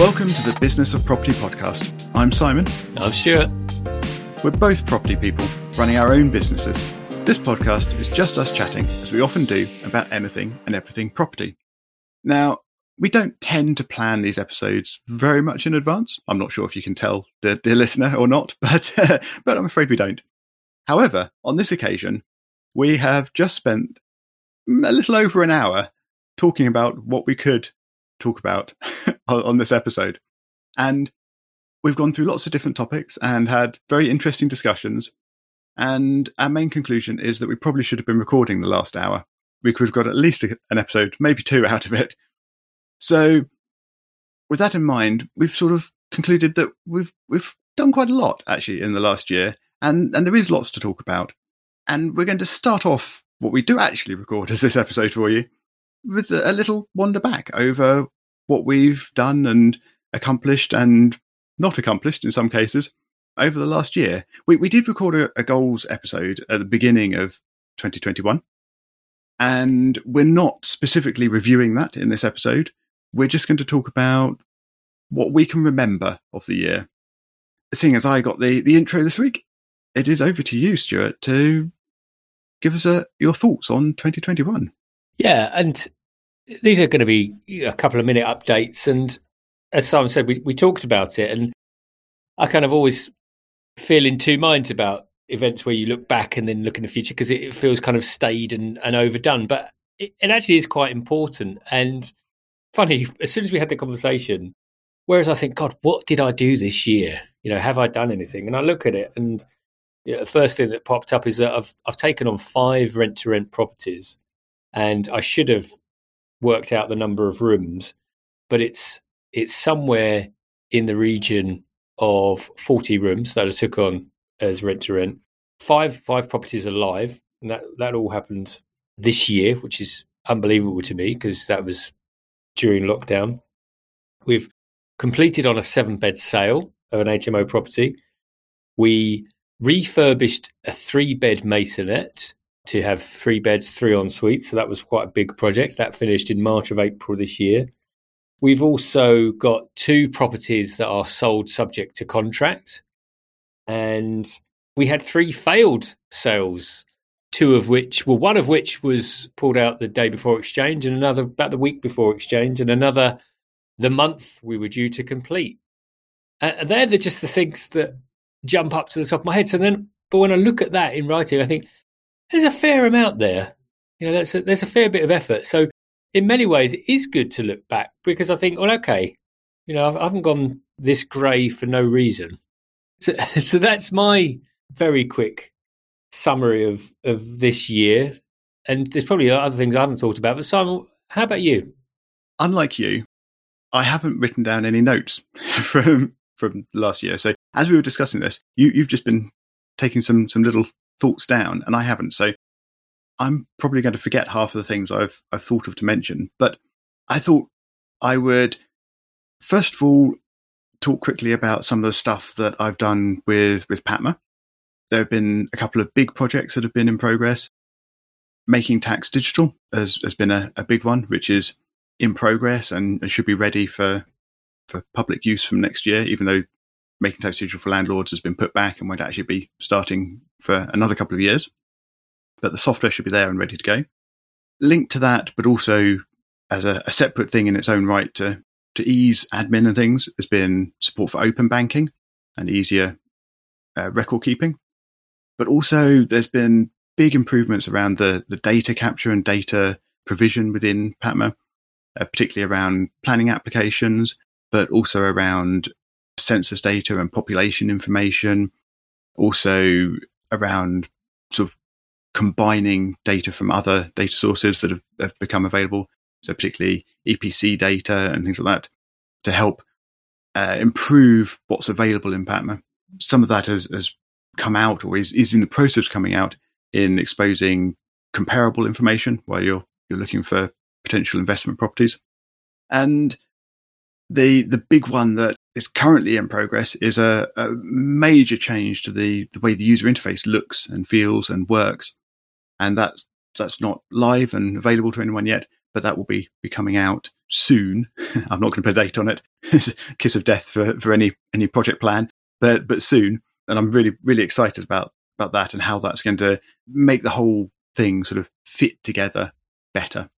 Welcome to the Business of Property podcast. I'm Simon. I'm Stuart. We're both property people running our own businesses. This podcast is just us chatting, as we often do, about anything and everything property. Now, we don't tend to plan these episodes very much in advance. I'm not sure if you can tell the dear listener or not, but uh, but I'm afraid we don't. However, on this occasion, we have just spent a little over an hour talking about what we could talk about on this episode. And we've gone through lots of different topics and had very interesting discussions. And our main conclusion is that we probably should have been recording the last hour. We could have got at least an episode, maybe two out of it. So, with that in mind, we've sort of concluded that we've we've done quite a lot actually in the last year, and and there is lots to talk about. And we're going to start off what we do actually record as this episode for you with a little wander back over what we've done and accomplished and not accomplished in some cases over the last year. We, we did record a, a goals episode at the beginning of 2021, and we're not specifically reviewing that in this episode. We're just going to talk about what we can remember of the year. Seeing as I got the, the intro this week, it is over to you, Stuart, to give us a, your thoughts on 2021. Yeah, and these are going to be a couple of minute updates. And as Simon said, we, we talked about it, and I kind of always feel in two minds about events where you look back and then look in the future because it, it, feels kind of staid and, and overdone. But it, it actually is quite important. And funny, as soon as we had the conversation, whereas I think, God, what did I do this year? You know, have I done anything? And I look at it, and the first thing that popped up is that I've I've taken on five rent to rent properties, and I should have worked out the number of rooms, but it's it's somewhere in the region of 40 rooms that I took on as rent to rent. Five five properties are live, and that that all happened this year, which is unbelievable to me because that was during lockdown. We've completed on a seven bed sale of an HMO property. We refurbished a three bed maisonette to have three beds, three en suites. So that was quite a big project. That finished in March of April this year. We've also got two properties that are sold subject to contract. And we had three failed sales, two of which, well, one of which was pulled out the day before exchange, and another about the week before exchange, and another the month we were due to complete. And they're the, just the things that jump up to the top of my head. So then, but when I look at that in writing, I think, there's a fair amount there. You know, there's a, there's a fair bit of effort. So in many ways, it is good to look back because I think, well, okay, you know, I haven't gone this grey for no reason. So, so that's my very quick summary of of this year. And there's probably other things I haven't talked about. But Simon, how about you? Unlike you, I haven't written down any notes from from last year. So as we were discussing this, you, you've just been taking some some little thoughts down, and I haven't. So I'm probably going to forget half of the things I've I've thought of to mention. But I thought I would first of all talk quickly about some of the stuff that I've done with with Patma. There have been a couple of big projects that have been in progress. Making tax digital has, has been a, a big one, which is in progress and, and should be ready for for public use from next year, even though making tax digital for landlords has been put back and won't actually be starting for another couple of years. But the software should be there and ready to go. Linked to that, but also as a, a separate thing in its own right to, to ease admin and things, has been support for open banking and easier uh, record keeping. But also, there's been big improvements around the, the data capture and data provision within PATMA, uh, particularly around planning applications, but also around census data and population information, also around sort of combining data from other data sources that have, have become available, so particularly EPC data and things like that, to help uh, improve what's available in PATMA. Some of that has, has come out or is, is in the process of coming out in exposing comparable information while you're you're looking for potential investment properties. And the the big one that is currently in progress is a, a, major change to the, the way the user interface looks and feels and works. And that's that's not live and available to anyone yet, but that will be, be coming out soon. I'm not going to put a date on it. Kiss of death for, for any any project plan, but but soon. And I'm really really excited about about that and how that's going to make the whole thing sort of fit together better.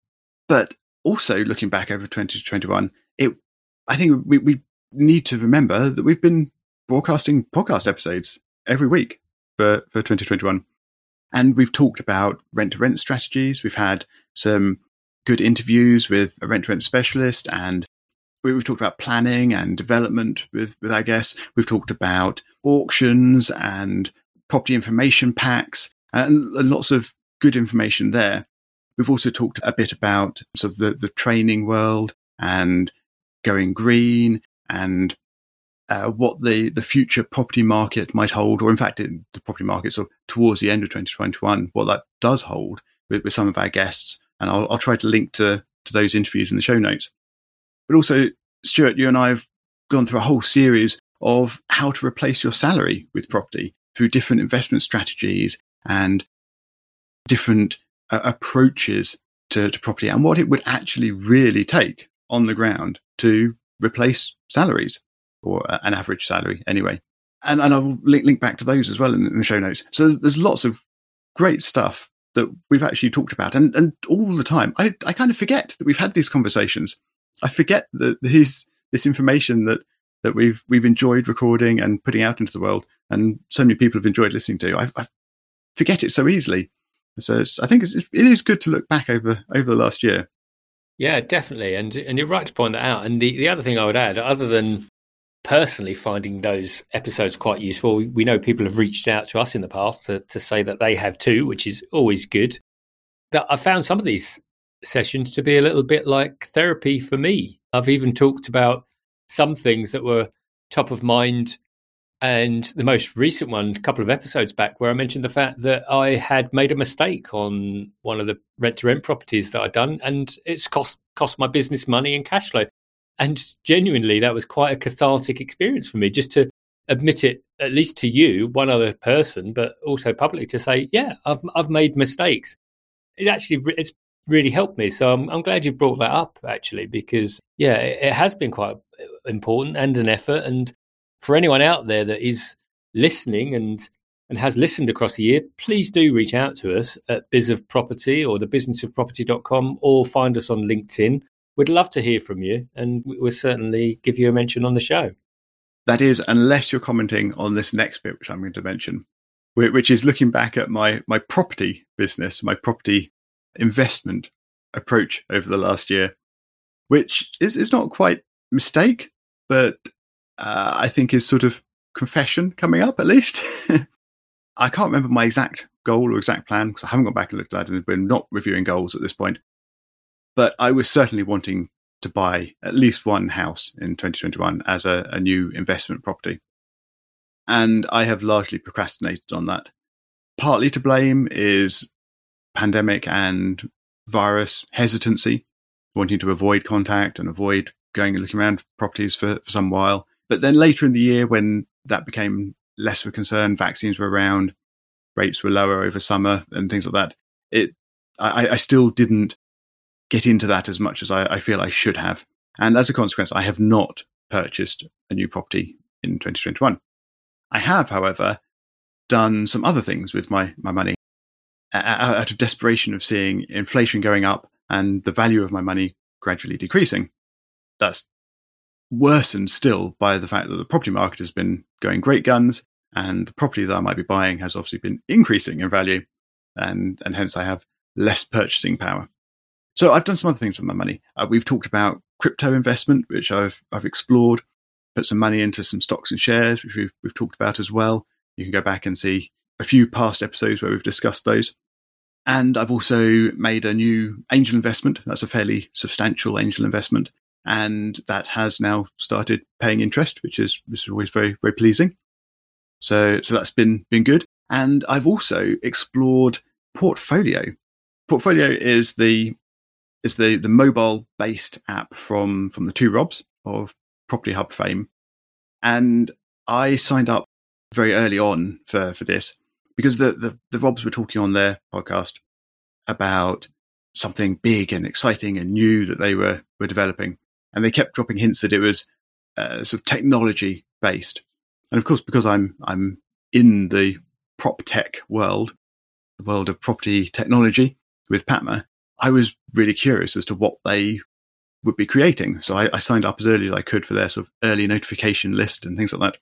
But also looking back over 2021, it I think we, we need to remember that we've been broadcasting podcast episodes every week for, for 2021. And we've talked about rent to rent strategies. We've had some good interviews with a rent to rent specialist and we've talked about planning and development with, with our guests. We've talked about auctions and property information packs and, and lots of good information there. We've also talked a bit about sort of the, the training world and going green and uh, what the, the future property market might hold, or in fact, the property market sort of towards the end of 2021, what that does hold with, with some of our guests. And I'll, I'll try to link to, to those interviews in the show notes. But also, Stuart, you and I have gone through a whole series of how to replace your salary with property through different investment strategies and different uh, approaches to, to property and what it would actually really take on the ground to replace salaries or an average salary anyway. And, and I'll link, link back to those as well in, the show notes. So there's lots of great stuff that we've actually talked about. And, and all the time, I, I kind of forget that we've had these conversations. I forget that these, this information that, that we've, we've enjoyed recording and putting out into the world and so many people have enjoyed listening to. I, I forget it so easily. So I think it's, it is good to look back over, over the last year. Yeah, definitely. And, and you're right to point that out. And the, the other thing I would add, other than personally finding those episodes quite useful. We know people have reached out to us in the past to, to say that they have too, which is always good. That I found some of these sessions to be a little bit like therapy for me. I've even talked about some things that were top of mind. And the most recent one, a couple of episodes back, where I mentioned the fact that I had made a mistake on one of the rent to rent properties that I'd done, and it's cost cost my business money and cash flow. And genuinely, that was quite a cathartic experience for me just to admit it, at least to you, one other person, but also publicly to say, yeah, I've, I've made mistakes. It actually it's really helped me. So I'm, I'm glad you brought that up, actually, because, yeah, it, it has been quite uh, important and an effort. And for anyone out there that is listening and and has listened across the year, please do reach out to us at Biz of Property or the businessofproperty.com or find us on LinkedIn we'd love to hear from you, and we'll certainly give you a mention on the show. That is, unless you're commenting on this next bit, which I'm going to mention, which is looking back at my my property business, my property investment approach over the last year, which is, is not quite mistake, but uh, I think is sort of confession coming up at least. I can't remember my exact goal or exact plan because I haven't gone back and looked at it. We're not reviewing goals at this point. But I was certainly wanting to buy at least one house in 2021 as a, a new investment property. And I have largely procrastinated on that. Partly to blame is pandemic and virus hesitancy, wanting to avoid contact and avoid going and looking around properties for, for some while. But then later in the year, when that became less of a concern, vaccines were around, rates were lower over summer, and things like that. It, I, I still didn't get into that as much as I, I feel I should have. And as a consequence, I have not purchased a new property in 2021. I have, however, done some other things with my, my money out of desperation of seeing inflation going up and the value of my money gradually decreasing. That's worsened still by the fact that the property market has been going great guns and the property that I might be buying has obviously been increasing in value and, and hence I have less purchasing power. So I've done some other things with my money. Uh, we've talked about crypto investment, which I've I've explored. Put some money into some stocks and shares, which we've, we've talked about as well. You can go back and see a few past episodes where we've discussed those. And I've also made a new angel investment. That's a fairly substantial angel investment. And that has now started paying interest, which is, which is always very, very pleasing. So, so that's been, been good. And I've also explored Portfolio. Portfolio is the is the the mobile based app from from the two Robs of Property Hub fame, and I signed up very early on for for this because the the, the Robs were talking on their podcast about something big and exciting and new that they were, were developing. And they kept dropping hints that it was uh, sort of technology based. And of course, because I'm, I'm in the prop tech world, the world of property technology with Patma, I was really curious as to what they would be creating. So I, I, signed up as early as I could for their sort of early notification list and things like that.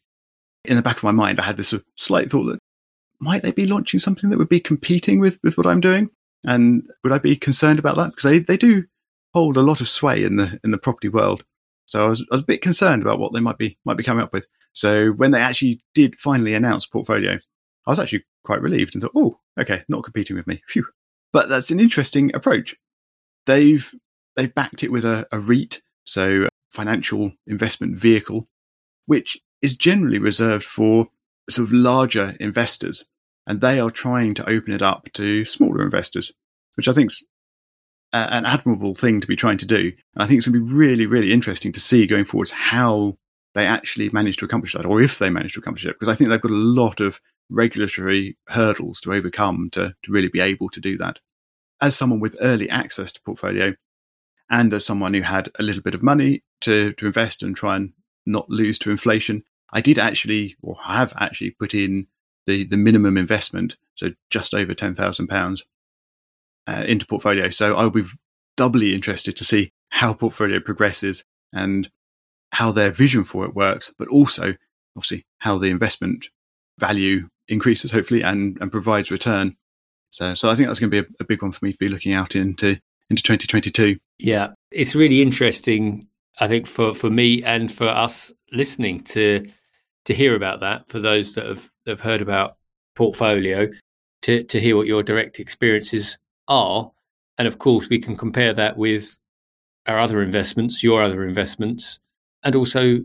In the back of my mind, I had this sort of slight thought that might they be launching something that would be competing with, with what I'm doing? And would I be concerned about that? Because they, they do hold a lot of sway in the in the property world. So I was, I was a bit concerned about what they might be might be coming up with. So when they actually did finally announce portfolio, I was actually quite relieved and thought, oh, okay, not competing with me. Phew. But that's an interesting approach. They've they've backed it with a, a REIT, so financial investment vehicle, which is generally reserved for sort of larger investors. And they are trying to open it up to smaller investors, which I think an admirable thing to be trying to do. And I think it's going to be really, really interesting to see going forwards how they actually manage to accomplish that, or if they manage to accomplish it, because I think they've got a lot of regulatory hurdles to overcome to, to really be able to do that. As someone with early access to portfolio, and as someone who had a little bit of money to, to invest and try and not lose to inflation, I did actually, or have actually put in the, the minimum investment, so just over £10,000 uh, into portfolio. So I'll be doubly interested to see how portfolio progresses and how their vision for it works, but also obviously how the investment value increases hopefully and, and provides return. So, so I think that's going to be a, a big one for me to be looking out into into 2022. Yeah, it's really interesting. I think for for me and for us listening to to hear about that. For those that have have heard about portfolio, to to hear what your direct experiences are, and of course we can compare that with our other investments, your other investments, and also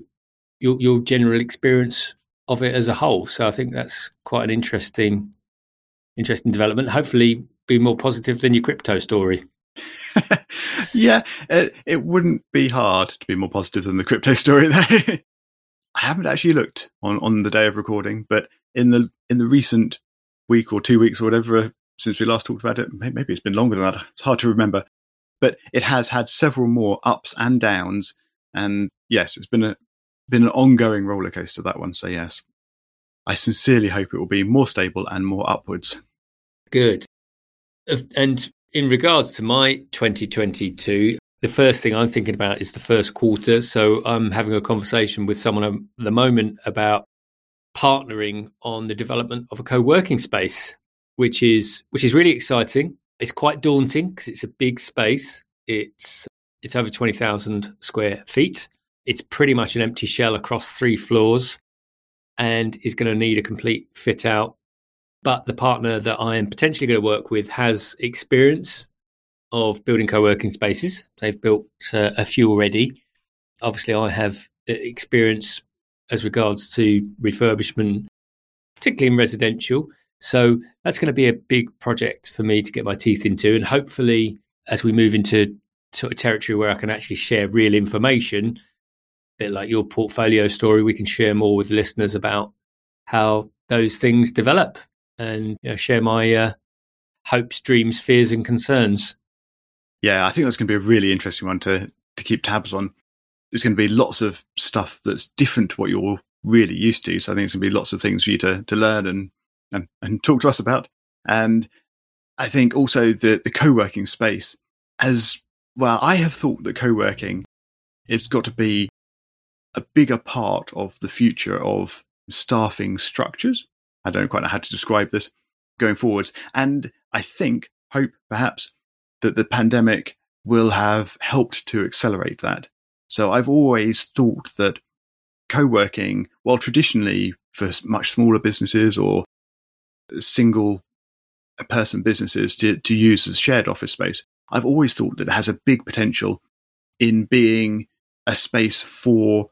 your your general experience of it as a whole. So I think that's quite an interesting interesting development. Hopefully, be more positive than your crypto story. yeah, it, it, wouldn't be hard to be more positive than the crypto story. There, I haven't actually looked on on the day of recording, but in the in the recent week or two weeks or whatever since we last talked about it, maybe it's been longer than that. It's hard to remember, but it has had several more ups and downs, and yes, it's been a been an ongoing roller coaster that one. So yes, I sincerely hope it will be more stable and more upwards. Good. And in regards to my 2022, the first thing I'm thinking about is the first quarter. So I'm having a conversation with someone at the moment about partnering on the development of a co-working space, which is which is really exciting. It's quite daunting because it's a big space. It's it's over 20,000 square feet. It's pretty much an empty shell across three floors and is going to need a complete fit out. But the partner that I am potentially going to work with has experience of building co working spaces. They've built uh, a few already. Obviously, I have uh, experience as regards to refurbishment, particularly in residential. So that's going to be a big project for me to get my teeth into. And hopefully, as we move into sort of territory where I can actually share real information, a bit like your portfolio story, we can share more with listeners about how those things develop and you know, share my uh, hopes, dreams, fears, and concerns. Yeah, I think that's going to be a really interesting one to to keep tabs on. There's going to be lots of stuff that's different to what you're really used to. So I think it's going to be lots of things for you to to learn and and, and talk to us about. And I think also the the co-working space as well. I have thought that co-working has got to be a bigger part of the future of staffing structures. I don't quite know how to describe this going forwards. And I think, hope perhaps, that the pandemic will have helped to accelerate that. So I've always thought that co working, while traditionally for much smaller businesses or single person businesses to, to use as shared office space, I've always thought that it has a big potential in being a space for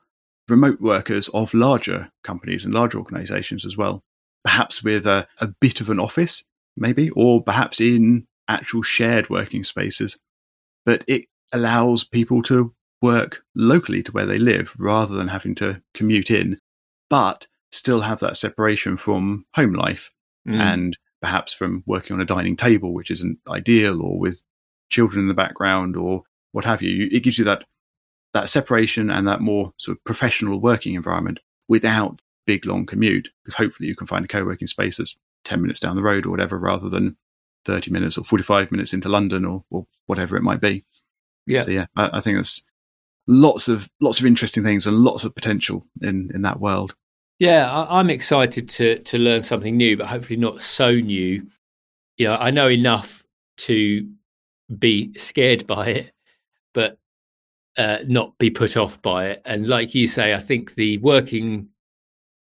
remote workers of larger companies and larger organizations as well, perhaps with a, a bit of an office, maybe, or perhaps in actual shared working spaces. But it allows people to work locally to where they live rather than having to commute in, but still have that separation from home life mm. and perhaps from working on a dining table, which isn't ideal, or with children in the background or what have you. It gives you that that separation and that more sort of professional working environment without big long commute. Because hopefully you can find a co-working space that's ten minutes down the road or whatever, rather than thirty minutes or forty-five minutes into London or, or whatever it might be. Yeah. So yeah, I, I think there's lots of lots of interesting things and lots of potential in in that world. Yeah, I, I'm excited to to learn something new, but hopefully not so new. You know, I know enough to be scared by it, but uh, not be put off by it. And like you say, I think the working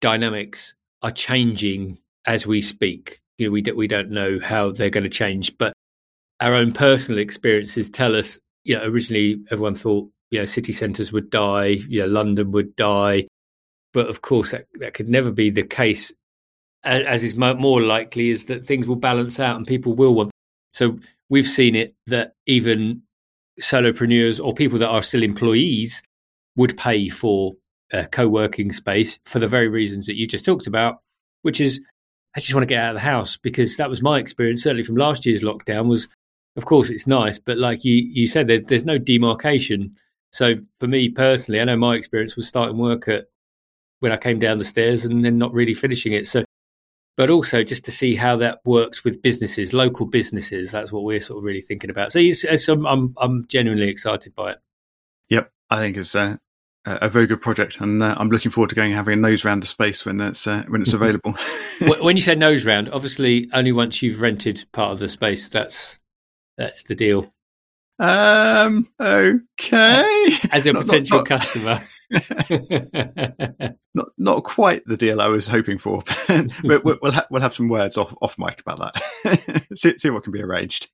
dynamics are changing as we speak. You know, we do, we don't know how they're going to change, but our own personal experiences tell us. You know, originally everyone thought you know city centres would die, you know London would die, but of course that that could never be the case. As is more likely is that things will balance out and people will want. So we've seen it that even solopreneurs or people that are still employees would pay for a co-working space for the very reasons that you just talked about, which is I just want to get out of the house because that was my experience certainly from last year's lockdown was of course it's nice but like you you said there's there's no demarcation so for me personally I know my experience was starting work at when I came down the stairs and then not really finishing it so but also just to see how that works with businesses local businesses that's what we're sort of really thinking about so I'm, I'm I'm genuinely excited by it Yep, I think it's uh, a very good project, and uh, I'm looking forward to going and having a nose round the space when it's uh, when it's available. when you say nose round, obviously only once you've rented part of the space. That's that's the deal. Um. Okay. As a Not- not- potential not- customer. Not not quite the deal I was hoping for, but we'll we'll, ha- we'll have some words off off mic about that. see, see what can be arranged.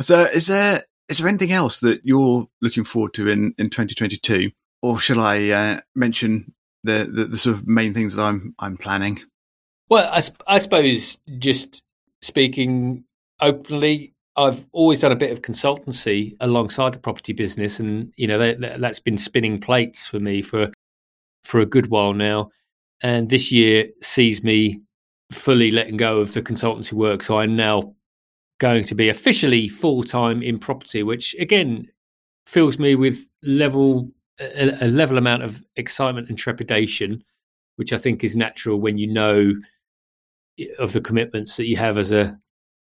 so, is there is there anything else that you're looking forward to in in 2022, or shall I uh, mention the, the the sort of main things that I'm I'm planning? Well, I, I suppose just speaking openly, I've always done a bit of consultancy alongside the property business, and you know that, that, that's been spinning plates for me for for a good while now. And this year sees me fully letting go of the consultancy work, so I'm now going to be officially full time in property, which again fills me with level a, a level amount of excitement and trepidation, which I think is natural when you know of the commitments that you have as a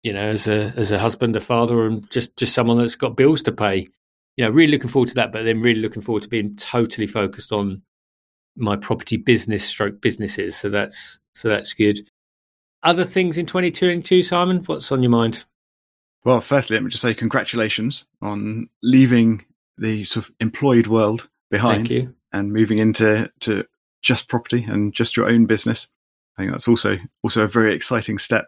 you know as a as a husband a father and just just someone that's got bills to pay. You know really looking forward to that but then really looking forward to being totally focused on my property business stroke businesses. So that's so that's good. Other things in 2022 simon? What's on your mind? Well, firstly, let me just say congratulations on leaving the sort of employed world behind and moving into to just property and just your own business. I think that's also also a very exciting step.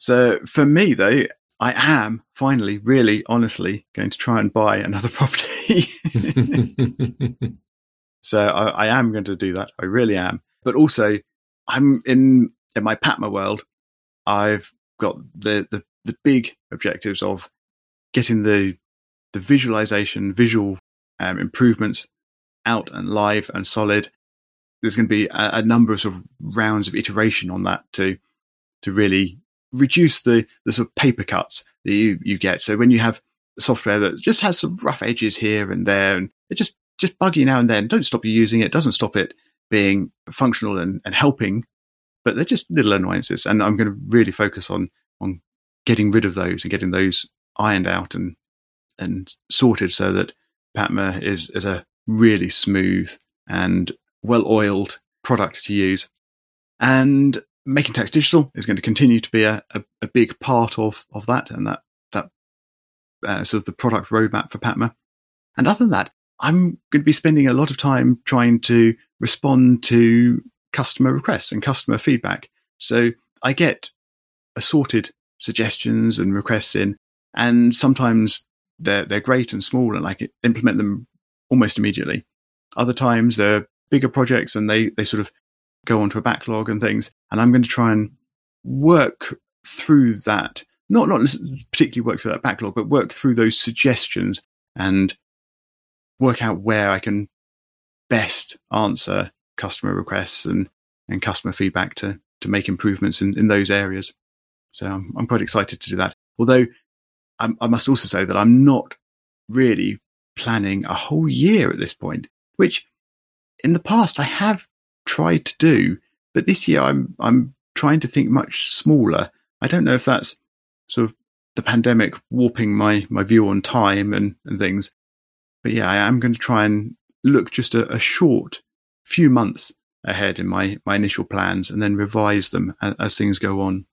So for me though, I am finally, really honestly going to try and buy another property. so I, I am going to do that. I really am. But also I'm in in my Patma world, I've got the, the, the big objectives of getting the the visualization, visual um, improvements out and live and solid. There's going to be a, a number of sort of rounds of iteration on that to to really reduce the the sort of paper cuts that you, you get. So when you have software that just has some rough edges here and there, and it just just bug you now and then, don't stop you using it. Doesn't stop it being functional and, and helping, but they're just little annoyances. And I'm going to really focus on on getting rid of those and getting those ironed out and and sorted so that Patma is is a really smooth and well oiled product to use. And making tax digital is going to continue to be a, a, a big part of of that and that that uh, sort of the product roadmap for Patma. And other than that, I'm going to be spending a lot of time trying to respond to customer requests and customer feedback. So I get assorted suggestions and requests in, and sometimes they're they're great and small, and I can implement them almost immediately. Other times they're bigger projects and they they sort of go onto a backlog and things, and I'm going to try and work through that. Not not particularly work through that backlog, but work through those suggestions and work out where I can best answer customer requests and, and customer feedback to, to make improvements in, in those areas. So I'm, I'm quite excited to do that. Although I, I must also say that I'm not really planning a whole year at this point, which in the past I have tried to do, but this year I'm I'm trying to think much smaller. I don't know if that's sort of the pandemic warping my my view on time and, and things. But yeah, I am going to try and look just a, a short few months ahead in my, my initial plans and then revise them as, as things go on.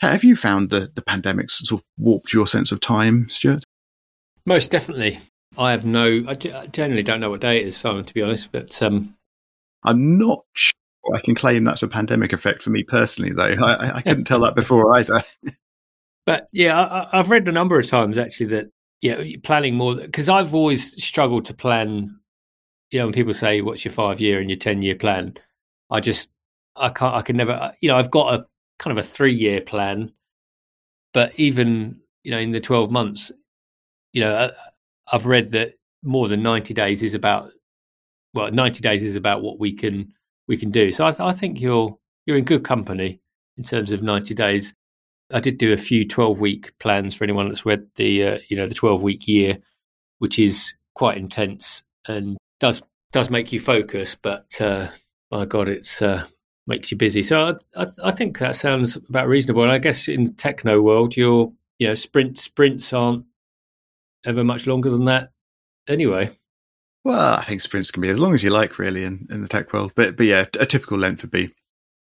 Have you found the, the pandemic sort of warped your sense of time, Stuart? Most definitely. I have no, I generally don't know what day it is, Simon, to be honest, but um... I'm not sure I can claim that's a pandemic effect for me personally, though. I, I couldn't tell that before either. but yeah, I, have read a number of times actually that yeah, planning more because I've always struggled to plan. You know, when people say, "What's your five year and your ten year plan?" I just I can't. I can never. Uh, you know, I've got a kind of a three year plan, but even you know in the twelve months, you know, uh, I've read that more than ninety days is about. Well, ninety days is about what we can we can do. So I, th- I think you're you're in good company in terms of ninety days. I did do a few 12 week plans for anyone that's read the uh, you know the 12 week year, which is quite intense and does does make you focus. But uh, my God, it's uh, makes you busy. So I, I, I think that sounds about reasonable. And I guess in the techno world, your you know sprint sprints aren't ever much longer than that anyway. Well, I think sprints can be as long as you like, really, in, in the tech world. But but yeah, a typical length would be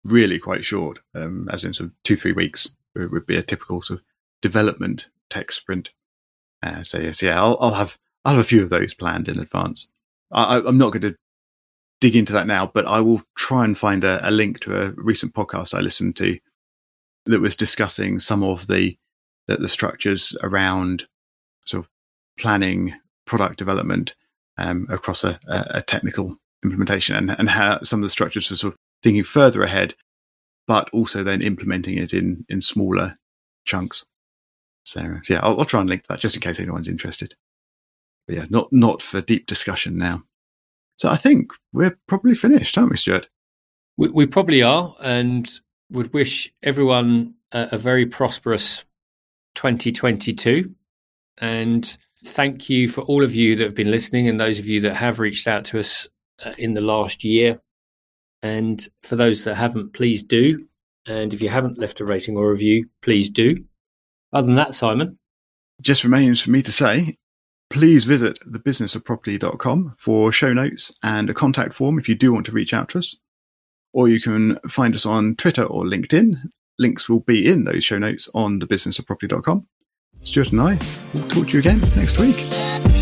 really quite short, um, as in sort of two three weeks it would be a typical sort of development tech sprint. Uh, so yes, yeah, I'll, I'll, have I'll have a few of those planned in advance. I, am not going to dig into that now, but I will try and find a, a, link to a recent podcast I listened to that was discussing some of the the, the structures around sort of planning product development um, across a, a, technical implementation and, and how some of the structures were sort of thinking further ahead but also then implementing it in in smaller chunks. So, so yeah, I'll, I'll, try and link that just in case anyone's interested. But yeah, not not for deep discussion now. So I think we're probably finished, aren't we, Stuart? We, we probably are, and would wish everyone a, a very prosperous 2022. And thank you for all of you that have been listening, and those of you that have reached out to us uh, in the last year. And for those that haven't, please do. And if you haven't left a rating or review, please do. Other than that, Simon. Just remains for me to say please visit thebusinessofproperty.com for show notes and a contact form if you do want to reach out to us. Or you can find us on Twitter or LinkedIn. Links will be in those show notes on thebusinessofproperty.com. Stuart and I will talk to you again next week.